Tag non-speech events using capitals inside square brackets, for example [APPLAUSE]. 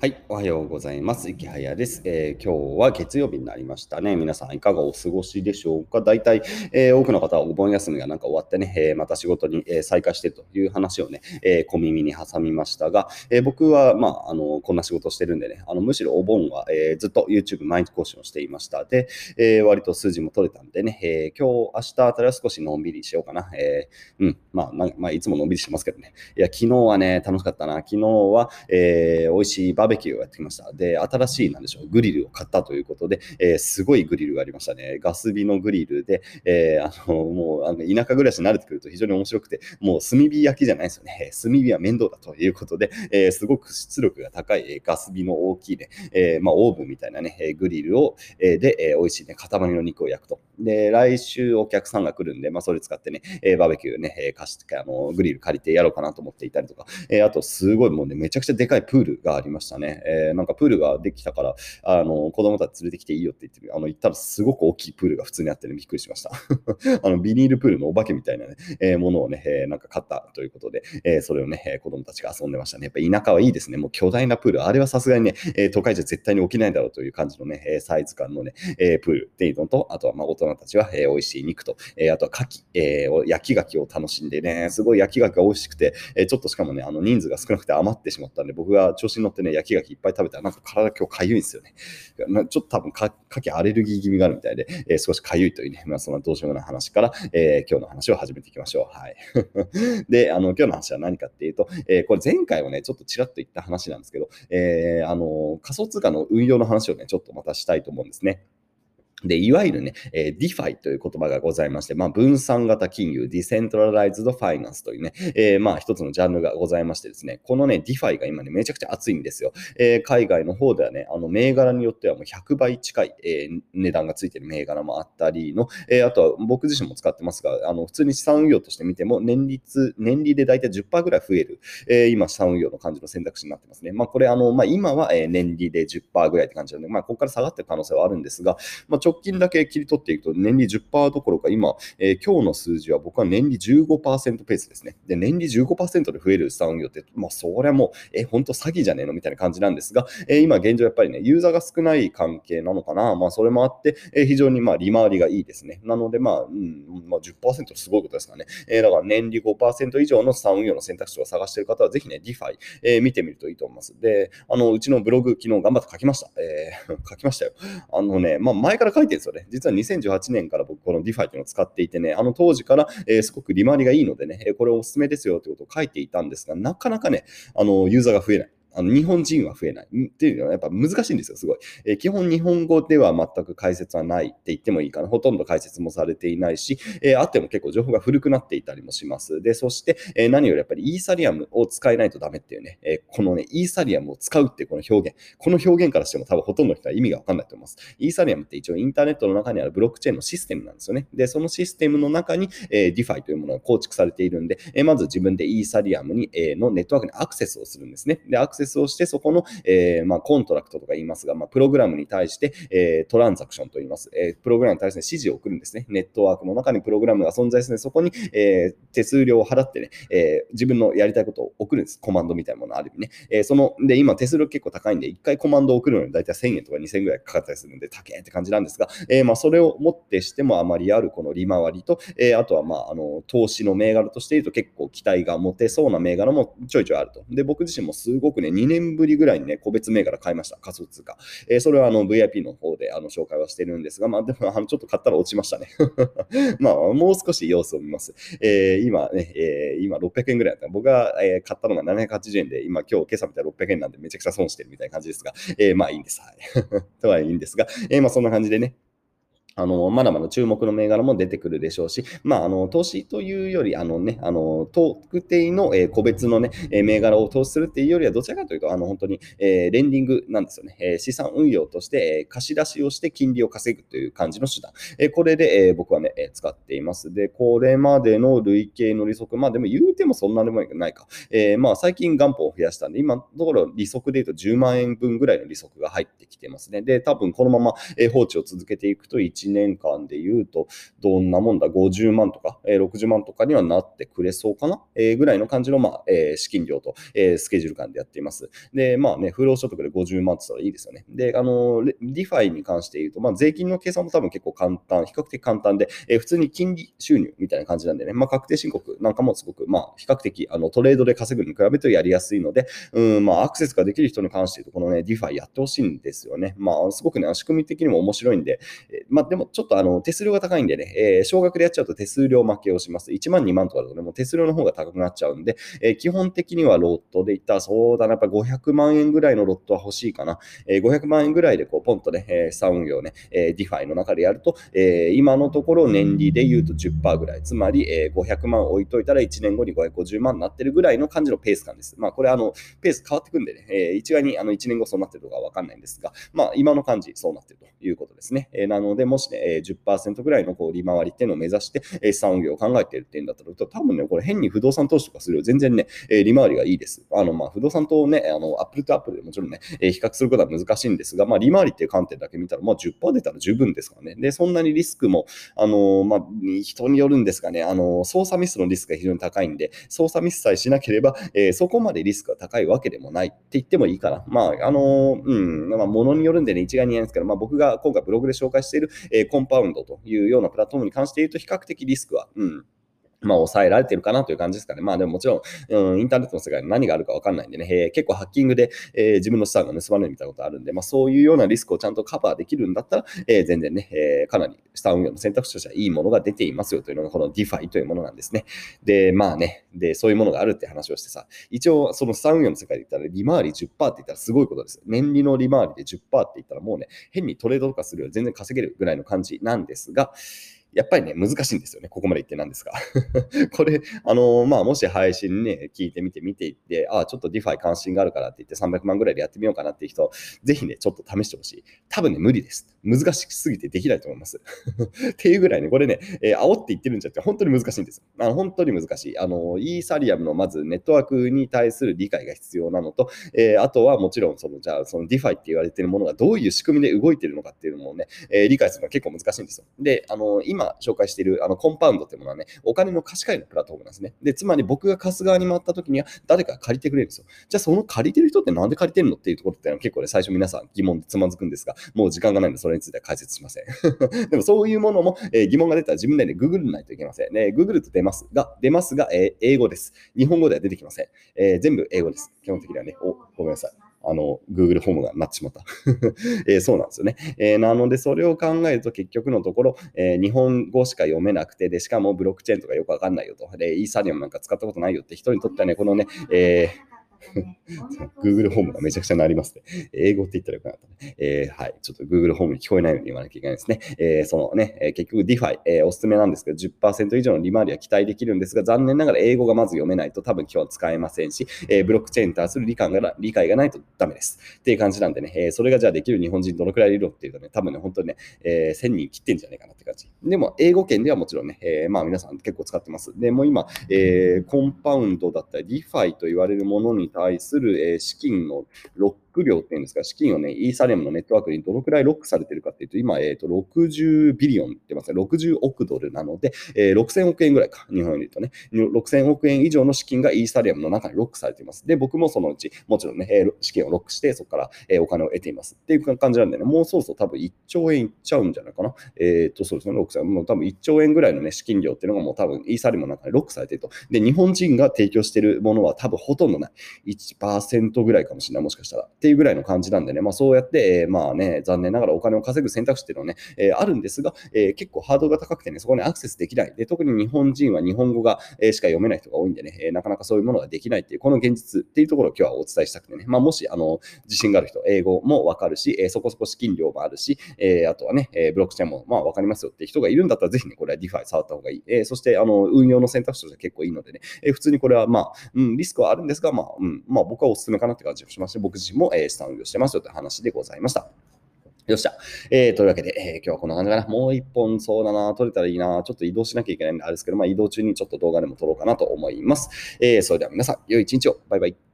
はい、おはようございます。池早です、えー、今日は月曜日になりましたね。皆さんいかがお過ごしでしょうか？大体、えー、多くの方はお盆休みがなんか終わってね、えー、また仕事に、え再開してという話をね、え小耳に挟みましたが、え僕は、まあ、あの、こんな仕事してるんでね、あのむしろお盆は、えずっと YouTube 毎日更新をしていました。で、え割と数字も取れたんでね、え今日、明日あたりは少しのんびりしようかな。えうん、まあ、まあ、いつものんびりしてますけどね。いや、昨日はね、楽しかったな。昨日は、え美味しいバーーベキューをやってきました。で、新しい、なんでしょう、グリルを買ったということで、えー、すごいグリルがありましたね。ガス火のグリルで、えー、あの、もう、あの田舎暮らしに慣れてくると非常に面白くて、もう炭火焼きじゃないですよね。炭火は面倒だということで、えー、すごく出力が高いガス火の大きいね、えまあ、オーブンみたいなね、グリルを、えで、え美味しいね、塊の肉を焼くと。で、来週お客さんが来るんで、まあ、それ使ってね、えバーベキューね、え貸して、あの、グリル借りてやろうかなと思っていたりとか、えあと、すごいもうね、めちゃくちゃでかいプールがありましたね。えなんかプールができたから、あの、子供たち連れてきていいよって言ってる。あの、行ったらすごく大きいプールが普通にあってね、びっくりしました。[LAUGHS] あの、ビニールプールのお化けみたいなね、えー、ものをね、えー、なんか買ったということで、えー、それをね、子供たちが遊んでましたね。やっぱ田舎はいいですね。もう巨大なプール。あれはさすがにね、え都会じゃ絶対に起きないだろうという感じのね、サイズ感のね、えプールっていうのと、あとはまあ大人たちは、え美味しい肉と、えあとは牡蠣、え焼き牡蠣を楽しんでね、すごい焼き牡蠣が美味しくて、えちょっとしかもね、あの人数が少なくて余ってしまったんで、僕が調子に乗ってね、焼き牡蠣いっぱい食べたら、なんか体今日かゆいんですよね。ちょっと多分か、かきアレルギー気味があるみたいで、えー、少しかゆいというね、まあ、そんなどうしようもない話から、えー、今日の話を始めていきましょう。はい。[LAUGHS] で、あの、今日の話は何かっていうと、えー、これ前回はね、ちょっとちらっと言った話なんですけど、えー、あの、仮想通貨の運用の話をね、ちょっとまたしたいと思うんですね。で、いわゆるね、えー、DeFi という言葉がございまして、まあ、分散型金融、Decentralized Finance というね、えー、まあ、一つのジャンルがございましてですね、このね、DeFi が今ね、めちゃくちゃ熱いんですよ。えー、海外の方ではね、あの、銘柄によってはもう100倍近い、え、値段がついてる銘柄もあったりの、え、あとは僕自身も使ってますが、あの、普通に資産運用として見ても、年率、年利で大体10%ぐらい増える、え、今、資産運用の感じの選択肢になってますね。まあ、これ、あの、まあ、今は、え、年利で10%ぐらいって感じなので、まあ、ここから下がってる可能性はあるんですが、まあ、直近だけ切り取っていくと、年利10%どころか、今、えー、今日の数字は僕は年利15%ペースですね。で、年利15%で増える資産運用って、まあ、それはもう、え、本当詐欺じゃねえのみたいな感じなんですが、えー、今現状やっぱりね、ユーザーが少ない関係なのかな。まあ、それもあって、えー、非常にまあ、利回りがいいですね。なので、まあ、うん、まあ10、すごいことですからね。えー、だから年利5%以上の資産運用の選択肢を探している方は、ぜひね、DeFi、えー、見てみるといいと思います。で、あの、うちのブログ、昨日頑張って書きました。えー、[LAUGHS] 書きましたよ。あのね、まあ、前から書いてるんですよね。実は2018年から僕この DeFi というのを使っていてね、あの当時から、えー、すごく利回りがいいのでね、これおすすめですよということを書いていたんですが、なかなかね、あのユーザーが増えない。あの日本人は増えないっていうのはやっぱ難しいんですよ、すごい。えー、基本日本語では全く解説はないって言ってもいいかな。ほとんど解説もされていないし、えー、あっても結構情報が古くなっていたりもします。で、そして、えー、何よりやっぱりイーサリアムを使えないとダメっていうね、えこのね、イーサリアムを使うっていうこの表現、この表現からしても多分ほとんどの人は意味がわかんないと思います。イーサリアムって一応インターネットの中にあるブロックチェーンのシステムなんですよね。で、そのシステムの中に、え DeFi というものが構築されているんで、えまず自分でイーサリアムに、えのネットワークにアクセスをするんですね。で、アクセスをしてそこのえー、まあ、コントラクトとか言いますが、まあ、プログラムに対して、えー、トランザクションと言います。えー、プログラムに対して指示を送るんですね。ネットワークの中にプログラムが存在するので、そこに、え手数料を払ってね、え自分のやりたいことを送るんです。コマンドみたいなものある意味ね。えその、で、今手数料結構高いんで、1回コマンドを送るのに大体1000円とか2000円ぐらいかかったりするんで、高えって感じなんですが、えまあ、それをもってしてもあまりあるこの利回りと、えあとは、まあ、あの、投資の銘柄として言うと結構期待が持てそうな銘柄もちょいちょいあると。で、僕自身もすごくね、2年ぶりぐらいにね、個別銘柄買いました、仮想通貨。え、それはあの VIP の方であの紹介はしてるんですが、まあ、でもあのちょっと買ったら落ちましたね。[LAUGHS] まあ、もう少し様子を見ます。えー、今ね、えー、今600円ぐらいだった。僕が、えー、買ったのが780円で、今今日今朝見たら600円なんでめちゃくちゃ損してるみたいな感じですが、えー、まあいいんです。はい。[LAUGHS] とはいいんですが、えー、まあそんな感じでね、あの、まだまだ注目の銘柄も出てくるでしょうし、まあ、あの、投資というより、あのね、あの、特定の、えー、個別のね、え、銘柄を投資するっていうよりは、どちらかというと、あの、本当に、えー、レンディングなんですよね。え資産運用として、え貸し出しをして金利を稼ぐという感じの手段。えこれで、え僕はね、え使っています。で、これまでの累計の利息、まあでも言うてもそんなでもないか。えまあ最近元本を増やしたんで、今のところ利息で言うと10万円分ぐらいの利息が入ってきてますね。で、多分このまま、え放置を続けていくと1 1年間で言うと、どんなもんだ、50万とか、えー、60万とかにはなってくれそうかな、えー、ぐらいの感じの、まあえー、資金量と、えー、スケジュール感でやっています。で、まあね、不労所得で50万って言ったらいいですよね。で、あの、ディファイに関して言うと、まあ、税金の計算も多分結構簡単、比較的簡単で、えー、普通に金利収入みたいな感じなんでね、まあ、確定申告なんかもすごく、まあ、比較的あのトレードで稼ぐに比べてやりやすいので、うん、まあ、アクセスができる人に関して言うと、このね、 DeFi やってほしいんですよね。まあ、すごくね、仕組み的にも面白いんで、えー、まあ、でももちょっとあの手数料が高いんでね、えー、少額でやっちゃうと手数料負けをします。1万、2万とかだとね、もう手数料の方が高くなっちゃうんで、えー、基本的にはロットでいったら、そうだな、やっぱ500万円ぐらいのロットは欲しいかな。えー、500万円ぐらいでこうポンとね、えー、資産運用ね、えー、 DeFi の中でやると、えー、今のところ年利で言うと10%ぐらい、つまり、えー、500万置いといたら1年後に550万になってるぐらいの感じのペース感です。まあ、これあの、ペース変わってくんでね、えー、一概にあの1年後そうなってるとかわかんないんですが、まあ、今の感じそうなってるということですね。えー、なので、もしね、えー、10%ぐらいのこう利回りっていうのを目指して、え、資産運用を考えているっていうんだったら、多分ね、これ変に不動産投資とかするよ全然ね、え、利回りがいいです。あの、まあ、不動産とね、あの、アップルとアップルでもちろんね、え、比較することは難しいんですが、まあ、利回りっていう観点だけ見たら、まあ、10%出たら十分ですからね。で、そんなにリスクも、あのまあ、人によるんですがね、あの操作ミスのリスクが非常に高いんで、操作ミスさえしなければ、えー、そこまでリスクが高いわけでもないって言ってもいいかな。まあ、あのうん、まあ、ものによるんでね、一概に言えないんですけど、まあ、僕が今回ブログで紹介している、えー、コンパウンドというようなプラットフォームに関して言うと、比較的リスクは、うん、まあ、抑えられてるかなという感じですかね。まあ、でももちろん、うん、インターネットの世界に何があるかわかんないんでね、えー、結構ハッキングで、えー、自分の資産が盗まれるみたいなことあるんで、まあ、そういうようなリスクをちゃんとカバーできるんだったら、えー、全然ね、えかなり資産運用の選択肢としてはいいものが出ていますよというのが、この DeFi というものなんですね。で、まあね、で、そういうものがあるって話をしてさ、一応、その資産運用の世界で言ったら、利回り10%って言ったらすごいことです。年利の利回りで10%って言ったらもうね、変にトレードとかするより全然稼げるぐらいの感じなんですが、やっぱりね、難しいんですよね。ここまで言ってなんですか。[LAUGHS] これ、あのー、まあ、もし配信ね、聞いてみて、見ていって、ああ、ちょっと DeFi 関心があるからって言って300万ぐらいでやってみようかなっていう人、ぜひね、ちょっと試してほしい。多分ね、無理です。難しすぎてできないと思います。[LAUGHS] っていうぐらいね、これね、えー、煽って言ってるんじゃなくて、本当に難しいんです。あの本当に難しい。あの、イーサリアムのまずネットワークに対する理解が必要なのと、えー、あとはもちろん、その、じゃあ、その DeFi って言われてるものがどういう仕組みで動いてるのかっていうのもね、えー、理解するのは結構難しいんですよ。で、あの、今今紹介しているあのコンパウンドっていうものはね、お金の貸し借りのプラットフォームなんですね。で、つまり僕が貸す側に回った時には誰か借りてくれるんですよ。じゃあその借りてる人ってなんで借りてるのっていうところっていうのは結構ね、最初皆さん疑問でつまずくんですが、もう時間がないのでそれについては解説しません。[LAUGHS] でもそういうものも、えー、疑問が出たら自分でね、ググらないといけません。ね、ググると出ますが、出ますが、えー、英語です。日本語では出てきません。えー、全部英語です。基本的にはね。お、ごめんなさい。あの、Google フォームがなってしまった。[LAUGHS] えー、そうなんですよね。えー、なので、それを考えると結局のところ、えー、日本語しか読めなくて、で、しかもブロックチェーンとかよくわかんないよと。で、イーサリアムなんか使ったことないよって人にとってはね、このね、えー [LAUGHS] Google ホームがめちゃくちゃなりますね。英語って言ったらよくなったね。えー、はい。ちょっと Google ホームに聞こえないように言わなきゃいけないですね。えー、そのね、えー、結局 DeFi、えー、おすすめなんですけど、10%以上の利回りは期待できるんですが、残念ながら英語がまず読めないと多分今日は使えませんし、えー、ブロックチェーンに対する理解が理解がないとダメです。っていう感じなんでね、えー、それがじゃあできる日本人どのくらいいるのっていうとね、多分ね、本当にね、えー、1000人切ってんじゃないかなって感じ。でも、英語圏ではもちろんね、えー、まあ皆さん結構使ってます。で、も今、えー、コンパウンドだったり、DeFi と言われるものに対する、え資金のロッ量っていうんですか、資金をね、イーサレムのネットワークにどのくらいロックされてるかっていうと、今、えっ、ー、と、60ビリオンって言いますね、60億ドルなので、えー、6000億円ぐらいか、日本円で言うとね、6000億円以上の資金がイーサリアムの中にロックされています。で、僕もそのうち、もちろんね、資金をロックして、そこから、えお金を得ています。っていう感じなんでね、もうそろそろ多分1兆円いっちゃうんじゃないかな。えっ、ー、と、そうですね、6000、もう多分1兆円ぐらいのね、資金量っていうのがもう多分イーサリアムの中にロックされていると。で、日本人が提供しているものは多分ほとんどない。1%ぐらいかもしれない、もしかしたら。っていうぐらいの感じなんでね、まあそうやって、えー、まあね、残念ながらお金を稼ぐ選択肢っていうのはね、えー、あるんですが、えー、結構ハードルが高くてね、そこにアクセスできない。で、特に日本人は日本語が、え、しか読めない人が多いんでね、え、なかなかそういうものができないっていう、この現実っていうところを今日はお伝えしたくてね、まあもし、あの、自信がある人、英語もわかるし、え、そこそこ資金量もあるし、え、あとはね、え、ブロックチェーンもまあわかりますよっていう人がいるんだったら、ぜひね、これは DeFi 触った方がいい。え、そして、あの、運用の選択肢として結構いいのでね、え、普通にこれはまあ、うん、リスクはあるんですが、まあ、うん、まあ僕はおすすめかなって感じがしまして、僕自身も、えー、資産運用してますよって話でございました。よっしゃ。えー、というわけで、えー、今日はこんな感じかな。もう一本そうだな、撮れたらいいな。ちょっと移動しなきゃいけないんであれですけど、まあ移動中にちょっと動画でも撮ろうかなと思います。えー、それでは皆さん、良い一日を。バイバイ。